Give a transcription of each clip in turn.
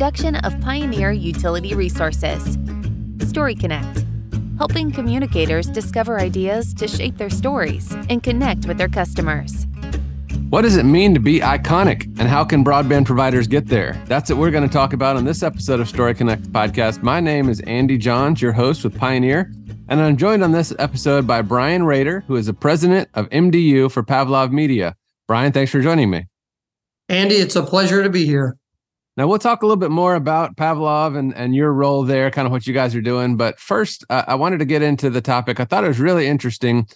production of Pioneer Utility Resources. Story Connect, helping communicators discover ideas to shape their stories and connect with their customers. What does it mean to be iconic and how can broadband providers get there? That's what we're going to talk about on this episode of Story Connect podcast. My name is Andy Johns, your host with Pioneer, and I'm joined on this episode by Bryan Rader, who is the president of MDU for Pavlov Media. Bryan, thanks for joining me. Andy, it's a pleasure to be here. Now we'll talk a little bit more about Pavlov and, and your role there, kind of what you guys are doing. But first, uh, I wanted to get into the topic. I thought it was really interesting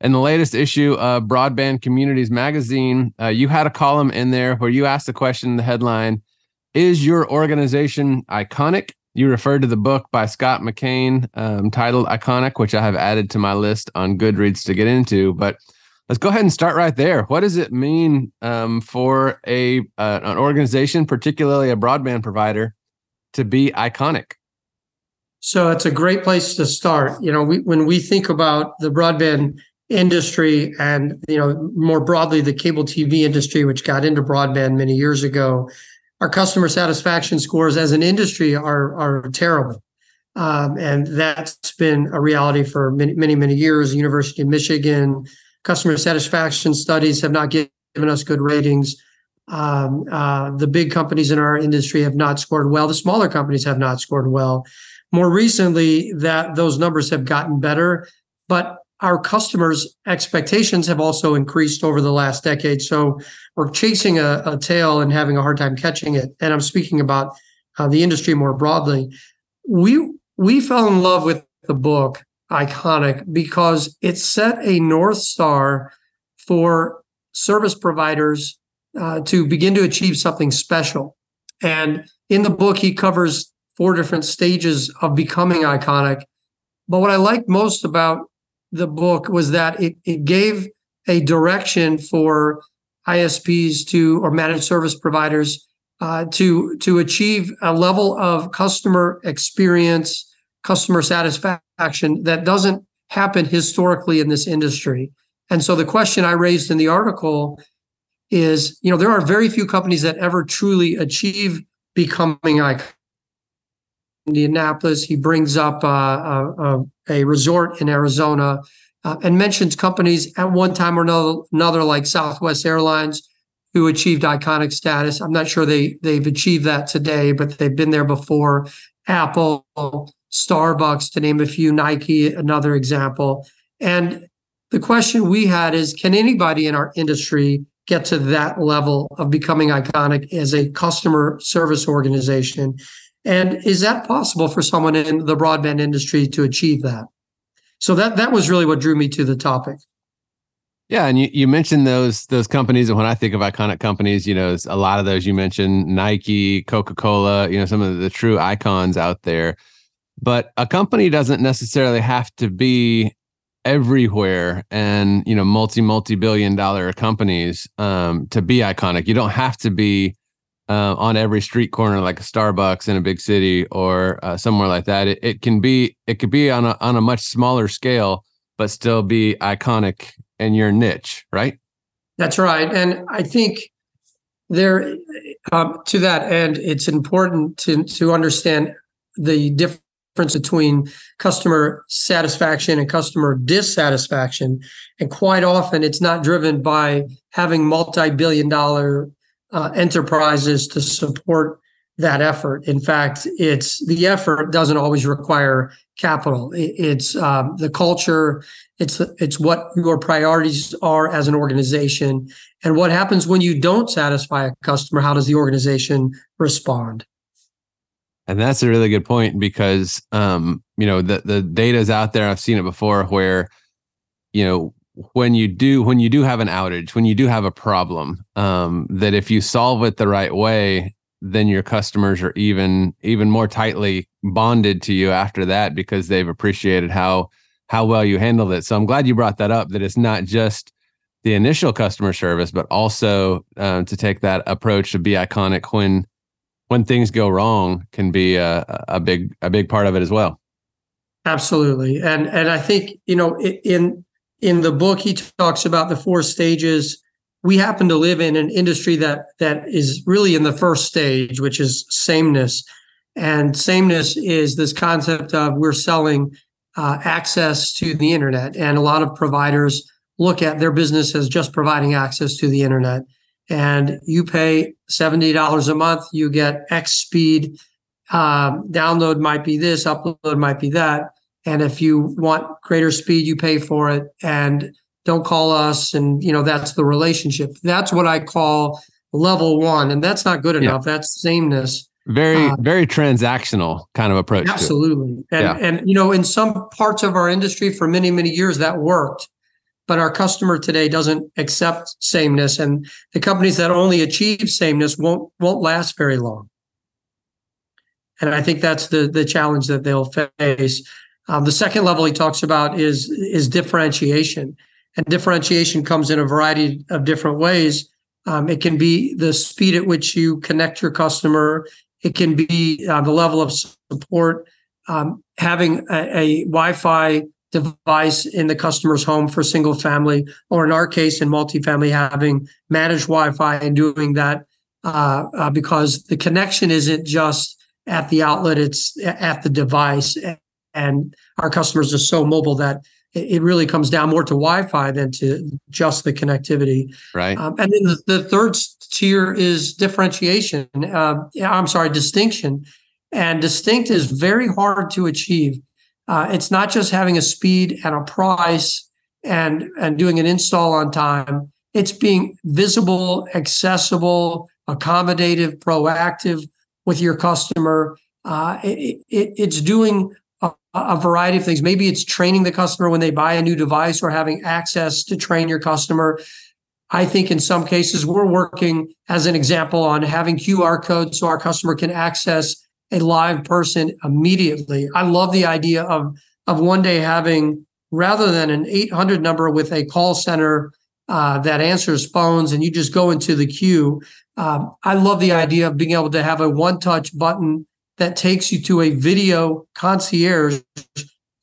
in the latest issue of Broadband Communities magazine, uh, you had a column in there where you asked the question, the headline, Is your organization iconic? You referred to the book by Scott McKain um, titled Iconic, which I have added to my list on Goodreads to get into. But let's go ahead and start right there. What does it mean um, for a uh, an organization, particularly a broadband provider, to be iconic? So it's a great place to start. You know, we, when we think about the broadband industry and you know more broadly the cable TV industry, which got into broadband many years ago, our customer satisfaction scores as an industry are are terrible, um, and that's been a reality for many many many years. University of Michigan customer satisfaction studies have not given us good ratings. Um, uh, the big companies in our industry have not scored well. The smaller companies have not scored well. More recently, that those numbers have gotten better, but our customers' expectations have also increased over the last decade. So we're chasing a, a tail and having a hard time catching it. And I'm speaking about uh, the industry more broadly. We we fell in love with the book iconic because it set a north star for service providers uh, to begin to achieve something special. And in the book, he covers four different stages of becoming iconic. But what I liked most about the book was that it, it gave a direction for ISPs to or managed service providers uh, to to achieve a level of customer experience, customer satisfaction that doesn't happen historically in this industry. And so the question I raised in the article is, you know, there are very few companies that ever truly achieve becoming iconic. Indianapolis. He brings up uh, a, uh, a, resort in Arizona uh, and mentions companies at one time or another, another, like Southwest Airlines, who achieved iconic status. I'm not sure they they've achieved that today, but they've been there before. Apple, Starbucks, to name a few, Nike, another example. And the question we had is, can anybody in our industry get to that level of becoming iconic as a customer service organization? And is that possible for someone in the broadband industry to achieve that? So that that was really what drew me to the topic. Yeah, and you, you mentioned those those companies, and when I think of iconic companies, you know, a lot of those you mentioned, Nike, Coca Cola, you know, some of the true icons out there. But a company doesn't necessarily have to be everywhere and you know multi multi billion dollar companies um, to be iconic. You don't have to be uh, on every street corner like a Starbucks in a big city or uh, somewhere like that. It, it can be it could be on a on a much smaller scale, but still be iconic in your niche, right? That's right, and I think there um, to that end, it's important to to understand the difference between customer satisfaction and customer dissatisfaction. And quite often, it's not driven by having multi billion dollar uh, enterprises to support that effort. In fact, it's the effort doesn't always require capital. it's um, the culture. It's it's what your priorities are as an organization, and what happens when you don't satisfy a customer. How does the organization respond? And that's a really good point because um, you know the the data is out there. I've seen it before where you know when you do when you do have an outage when you do have a problem um, that if you solve it the right way then your customers are even even more tightly bonded to you after that because they've appreciated how how well you handled it so i'm glad you brought that up that it's not just the initial customer service but also uh, to take that approach to be iconic when when things go wrong can be a, a big a big part of it as well absolutely and and i think you know in in the book, he talks about the four stages we happen to live in an industry that that is really in the first stage, which is sameness. And sameness is this concept of we're selling uh, access to the internet, and a lot of providers look at their business as just providing access to the internet. And you pay seventy dollars a month, you get X speed. Um, download might be this, upload might be that. And if you want greater speed, you pay for it. And don't call us and you know that's the relationship that's what i call level one and that's not good enough yeah. that's sameness very uh, very transactional kind of approach absolutely and yeah. and you know in some parts of our industry for many many years that worked but our customer today doesn't accept sameness and the companies that only achieve sameness won't won't last very long and i think that's the the challenge that they'll face um, the second level he talks about is is differentiation and differentiation comes in a variety of different ways. Um, it can be the speed at which you connect your customer. It can be uh, the level of support. Um, having a, a, Wi-Fi device in the customer's home for single family, or in our case, in multifamily, having managed Wi-Fi and doing that uh, uh, because the connection isn't just at the outlet; it's at the device. And our customers are so mobile that it really comes down more to Wi-Fi than to just the connectivity. Right. Um, and then the, the, third tier is differentiation. Uh, I'm sorry, distinction. And distinct is very hard to achieve. Uh, it's not just having a speed and a price and and doing an install on time. It's being visible, accessible, accommodative, proactive with your customer. Uh, it, it, it's doing a variety of things. Maybe it's training the customer when they buy a new device or having access to train your customer. I think in some cases we're working as an example on having QR codes so our customer can access a live person immediately. I love the idea of of one day having rather than an 800 number with a call center uh, that answers phones and you just go into the queue. Um, I love the idea of being able to have a one touch button that takes you to a video concierge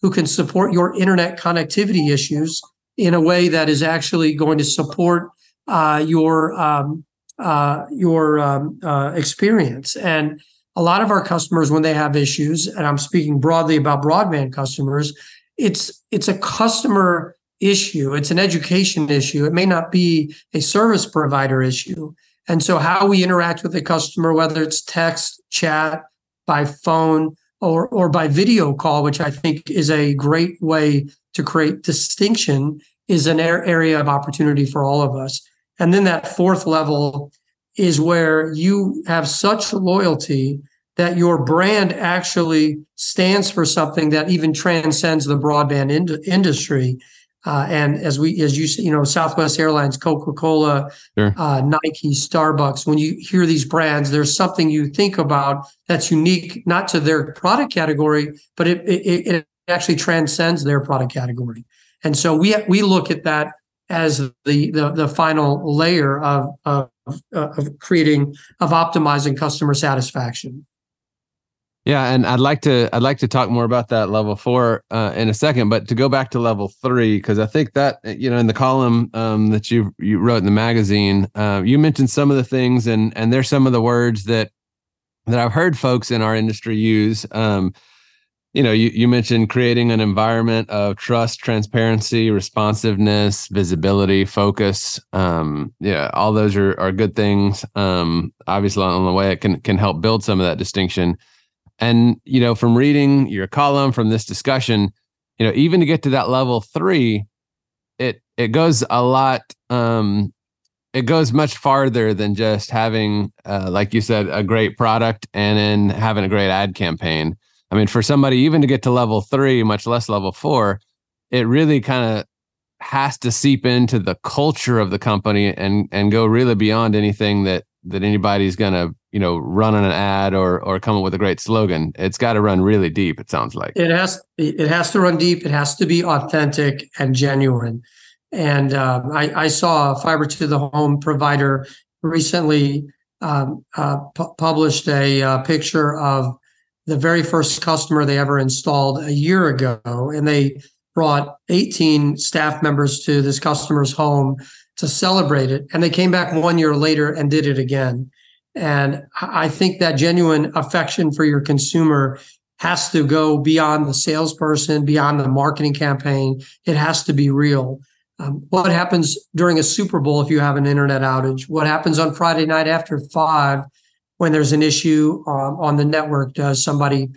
who can support your internet connectivity issues in a way that is actually going to support uh, your um, uh, your um, uh, experience. And a lot of our customers, when they have issues, and I'm speaking broadly about broadband customers, it's it's a customer issue. It's an education issue. It may not be a service provider issue. And so, how we interact with the customer, whether it's text, chat, by phone or or by video call, which I think is a great way to create distinction, is an area of opportunity for all of us. And then that fourth level is where you have such loyalty that your brand actually stands for something that even transcends the broadband ind- industry. Uh, and as we, as you you know, Southwest Airlines, Coca Cola, sure. uh, Nike, Starbucks. When you hear these brands, there's something you think about that's unique, not to their product category, but it it, it actually transcends their product category. And so we we look at that as the the, the final layer of, of of creating of optimizing customer satisfaction. Yeah, and I'd like to I'd like to talk more about that level four uh, in a second, but to go back to level three because I think that you know in the column um, that you you wrote in the magazine, uh, you mentioned some of the things, and and there's some of the words that that I've heard folks in our industry use. Um, you know, you you mentioned creating an environment of trust, transparency, responsiveness, visibility, focus. Um, yeah, all those are are good things. Um, obviously, on the way it can can help build some of that distinction. And, you know, from reading your column, from this discussion, you know, even to get to that level three, it it goes a lot um it goes much farther than just having uh, like you said a great product and then having a great ad campaign i mean for somebody even to get to level three much less level four it really kind of has to seep into the culture of the company and and go really beyond anything that that anybody's gonna you know run on an ad or or come up with a great slogan. It's got to run really deep it sounds like. It has it has to run deep it has to be authentic and genuine. And um, I, I, saw a fiber to the home provider recently um, uh, pu- published a uh, picture of the very first customer they ever installed a year ago and they brought 18 staff members to this customer's home to celebrate it. And they came back one year later and did it again. And I think that genuine affection for your consumer has to go beyond the salesperson, beyond the marketing campaign. It has to be real. Um, what happens during a Super Bowl if you have an internet outage? What happens on Friday night after five when there's an issue um, on the network? Does somebody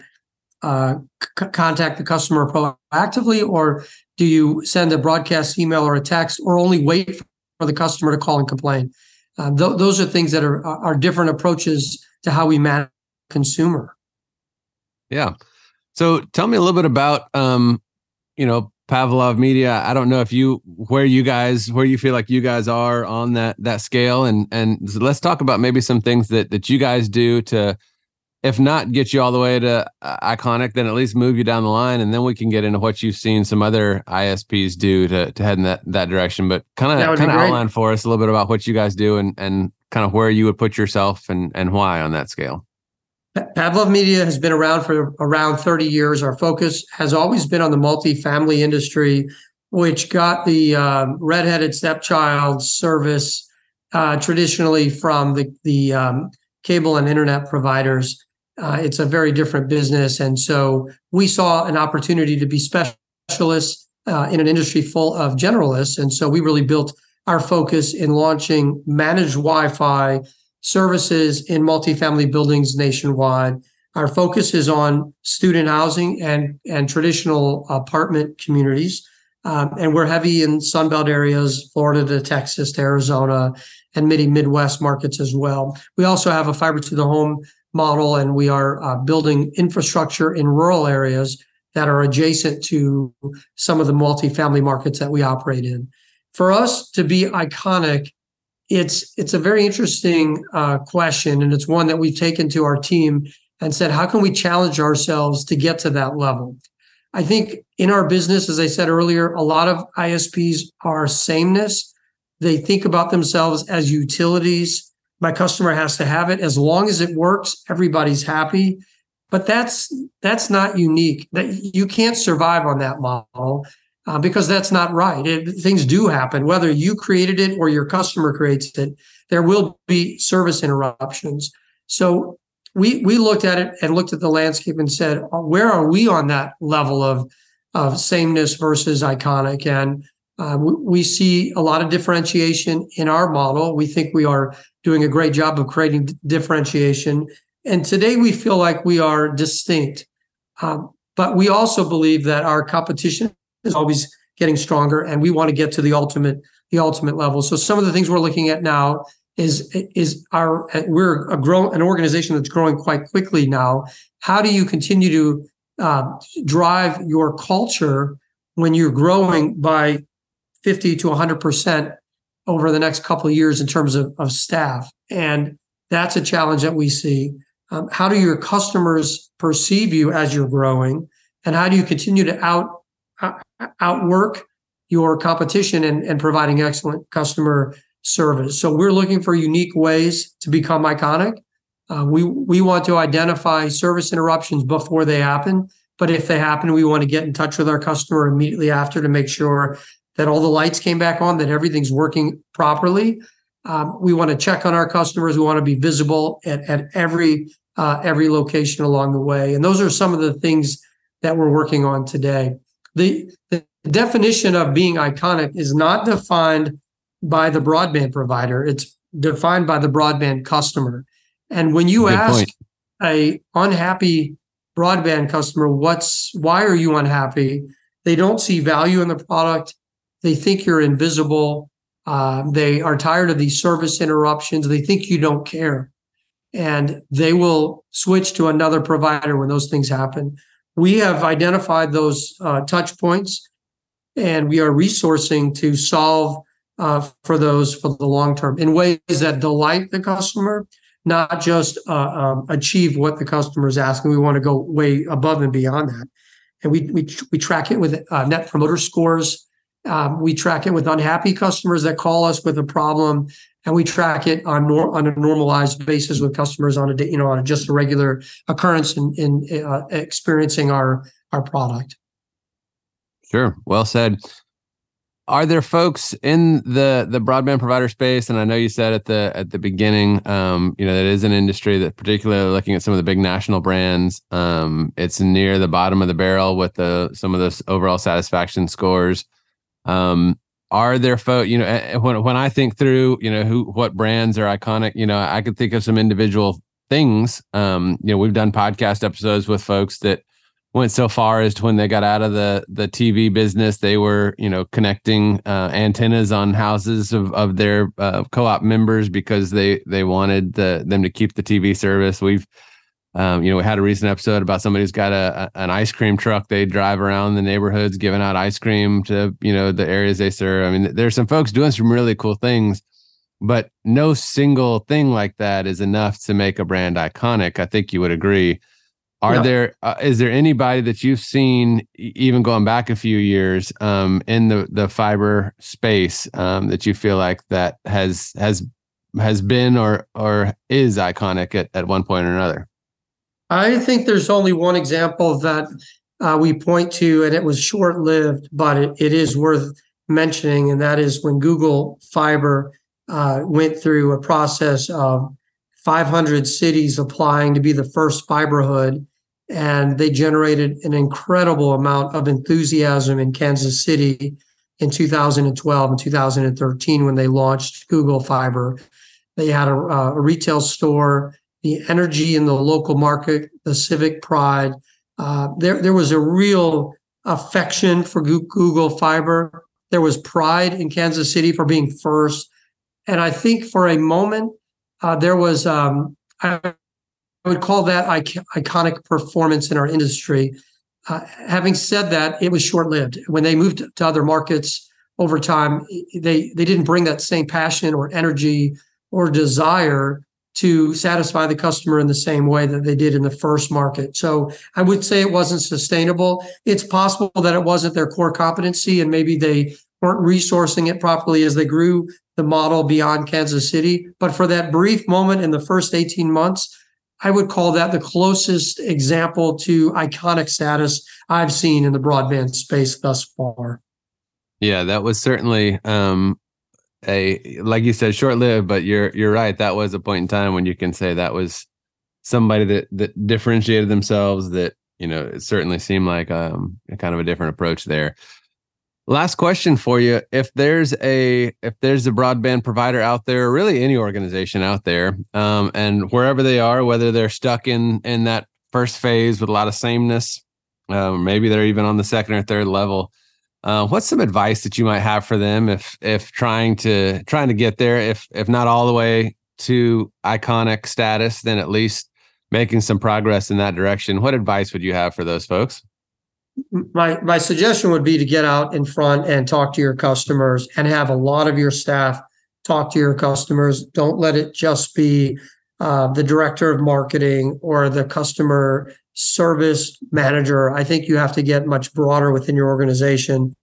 uh, c- contact the customer proactively, or do you send a broadcast email or a text, or only wait for the customer to call and complain? Uh, th- those are things that are are different approaches to how we manage consumer. Yeah. So tell me a little bit about um, you know, Pavlov Media. I don't know if you where you guys where you feel like you guys are on that that scale, and and let's talk about maybe some things that that you guys do to if not get you all the way to uh, iconic, then at least move you down the line, and then we can get into what you've seen some other ISPs do to to head in that that direction. But kind of kind of outline for us a little bit about what you guys do and and kind of where you would put yourself and and why on that scale. Pavlov Media has been around for around 30 years. Our focus has always been on the multifamily industry, which got the um, redheaded stepchild service uh, traditionally from the the um, cable and internet providers. Uh, it's a very different business. And so we saw an opportunity to be specialists uh, in an industry full of generalists. And so we really built our focus in launching managed Wi Fi services in multifamily buildings nationwide. Our focus is on student housing and, and traditional apartment communities. Um, and we're heavy in Sunbelt areas, Florida to Texas to Arizona, and many Midwest markets as well. We also have a fiber to the home model, and we are uh, building infrastructure in rural areas that are adjacent to some of the multifamily markets that we operate in. For us to be iconic, it's it's a very interesting uh, question, and it's one that we've taken to our team and said, how can we challenge ourselves to get to that level? I think in our business, as I said earlier, a lot of ISPs are sameness. They think about themselves as utilities my customer has to have it as long as it works everybody's happy but that's that's not unique that you can't survive on that model uh, because that's not right. It, things do happen. Whether you created it or your customer creates it there will be service interruptions. So we we looked at it and looked at the landscape and said uh, where are we on that level of of sameness versus iconic? And uh, we, see a lot of differentiation in our model. We think we are doing a great job of creating differentiation. And today we feel like we are distinct. Um, but we also believe that our competition is always getting stronger and we want to get to the ultimate the ultimate level. So some of the things we're looking at now is is our we're a grow an organization that's growing quite quickly now. How do you continue to uh, drive your culture when you're growing by 50 to 100 percent over the next couple of years in terms of, of staff. And that's a challenge that we see. Um, how do your customers perceive you as you're growing? And how do you continue to out outwork your competition and, and providing excellent customer service? So we're looking for unique ways to become iconic. Uh, we we want to identify service interruptions before they happen, but if they happen, we want to get in touch with our customer immediately after to make sure that all the lights came back on, that everything's working properly. Um, we want to check on our customers. We want to be visible at, at every uh, every location along the way, and those are some of the things that we're working on today. The, the definition of being iconic is not defined by the broadband provider; it's defined by the broadband customer. And when you Good ask point. a unhappy broadband customer, "What's why are you unhappy?" They don't see value in the product they think you're invisible. Uh, they are tired of these service interruptions. They think you don't care. And they will switch to another provider when those things happen. We have identified those uh, touch points and we are resourcing to solve uh, for those for the long term in ways that delight the customer, not just uh, um, achieve what the customer is asking. We want to go way above and beyond that. And we, we, we track it with uh, net promoter scores um, we track it with unhappy customers that call us with a problem, and we track it on nor- on a normalized basis with customers on a you know on a, just a regular occurrence in, in uh, experiencing our our product. Sure, well said. are there folks in the the broadband provider space and i know you said at the at the beginning um, you know that is an industry that particularly looking at some of the big national brands um, it's near the bottom of the barrel with the some of those overall satisfaction scores um, are there folks you know when, when i think through you know who what brands are iconic you know i could think of some individual things um, you know we've done podcast episodes with folks that went so far as to when they got out of the the TV business, they were you know connecting uh, antennas on houses of of their uh, co-op members because they they wanted the, them to keep the TV service. We've um, you know we had a recent episode about somebody who's got a, a, an ice cream truck. They drive around the neighborhoods giving out ice cream to you know the areas they serve. I mean, there's some folks doing some really cool things. But no single thing like that is enough to make a brand iconic. I think you would agree. Are yeah. there uh, is there anybody that you've seen even going back a few years um, in the the fiber space um, that you feel like that has has has been or or is iconic at, at one point or another? I think there's only one example that uh, we point to, and it was short lived, but it, it is worth mentioning, and that is when Google Fiber uh, went through a process of 500 cities applying to be the first fiberhood and they generated an incredible amount of enthusiasm in Kansas City in 2012 and 2013 when they launched Google Fiber. They had a, a retail store, the energy in the local market, the civic pride. Uh, there, there was a real affection for Google Fiber. There was pride in Kansas City for being first. And I think for a moment, uh, there was um, I would call that iconic performance in our industry. Uh, having said that, it was short lived. When they moved to other markets over time, they they didn't bring that same passion or energy or desire to satisfy the customer in the same way that they did in the first market. So I would say it wasn't sustainable. It's possible that it wasn't their core competency and maybe they weren't resourcing it properly as they grew the model beyond Kansas City. But for that brief moment in the first 18 months, I would call that the closest example to iconic status I've seen in the broadband space thus far. Yeah, that was certainly um, a like you said, short lived, but you're you're right. That was a point in time when you can say that was somebody that that differentiated themselves. That you know, it certainly seemed like um, a kind of a different approach there. Last question for you. If there's a if there's a broadband provider out there, really any organization out there, um, and wherever they are, whether they're stuck in in that first phase with a lot of sameness, uh, maybe they're even on the second or third level. Uh, what's some advice that you might have for them if if trying to trying to get there, if if not all the way to iconic status, then at least making some progress in that direction? What advice would you have for those folks? my my suggestion would be to get out in front and talk to your customers and have a lot of your staff talk to your customers don't let it just be uh, the director of marketing or the customer service manager i think you have to get much broader within your organization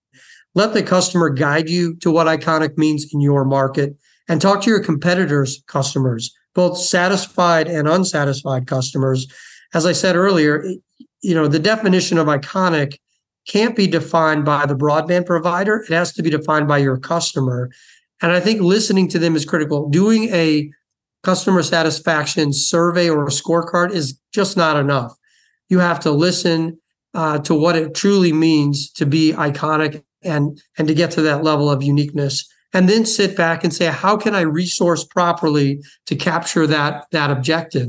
let the customer guide you to what iconic means in your market and talk to your competitors customers both satisfied and unsatisfied customers as i said earlier you know, the definition of iconic can't be defined by the broadband provider. It has to be defined by your customer. And I think listening to them is critical. Doing a customer satisfaction survey or a scorecard is just not enough. You have to listen uh, to what it truly means to be iconic and and to get to that level of uniqueness and then sit back and say how can i resource properly to capture that that objective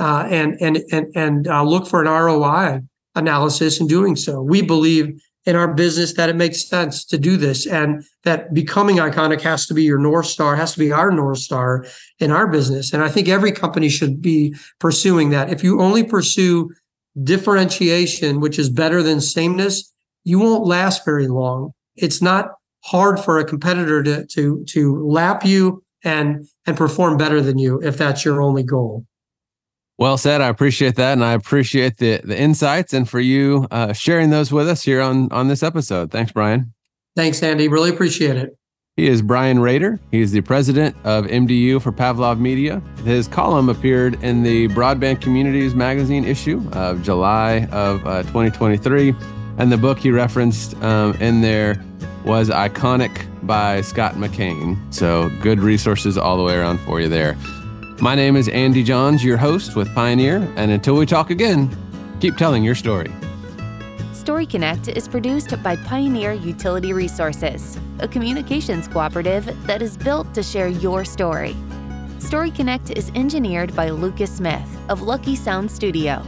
uh, and and and and uh, look for an ROI analysis in doing so. We believe in our business that it makes sense to do this, and that becoming iconic has to be your north star, has to be our north star in our business. And I think every company should be pursuing that. If you only pursue differentiation, which is better than sameness, you won't last very long. It's not hard for a competitor to to to lap you and and perform better than you if that's your only goal. Well said. I appreciate that, and I appreciate the the insights and for you uh, sharing those with us here on on this episode. Thanks, Bryan. Thanks, Andy. Really appreciate it. He is Bryan Rader. He is the president of MDU for Pavlov Media. His column appeared in the Broadband Communities magazine issue of July of uh, 2023, and the book he referenced um, in there was Iconic by Scott McKain. So good resources all the way around for you there. My name is Andy Johns, your host with Pioneer. And until we talk again, keep telling your story. Story Connect is produced by Pioneer Utility Resources, a communications cooperative that is built to share your story. Story Connect is engineered by Lucas Smith of Lucky Sound Studio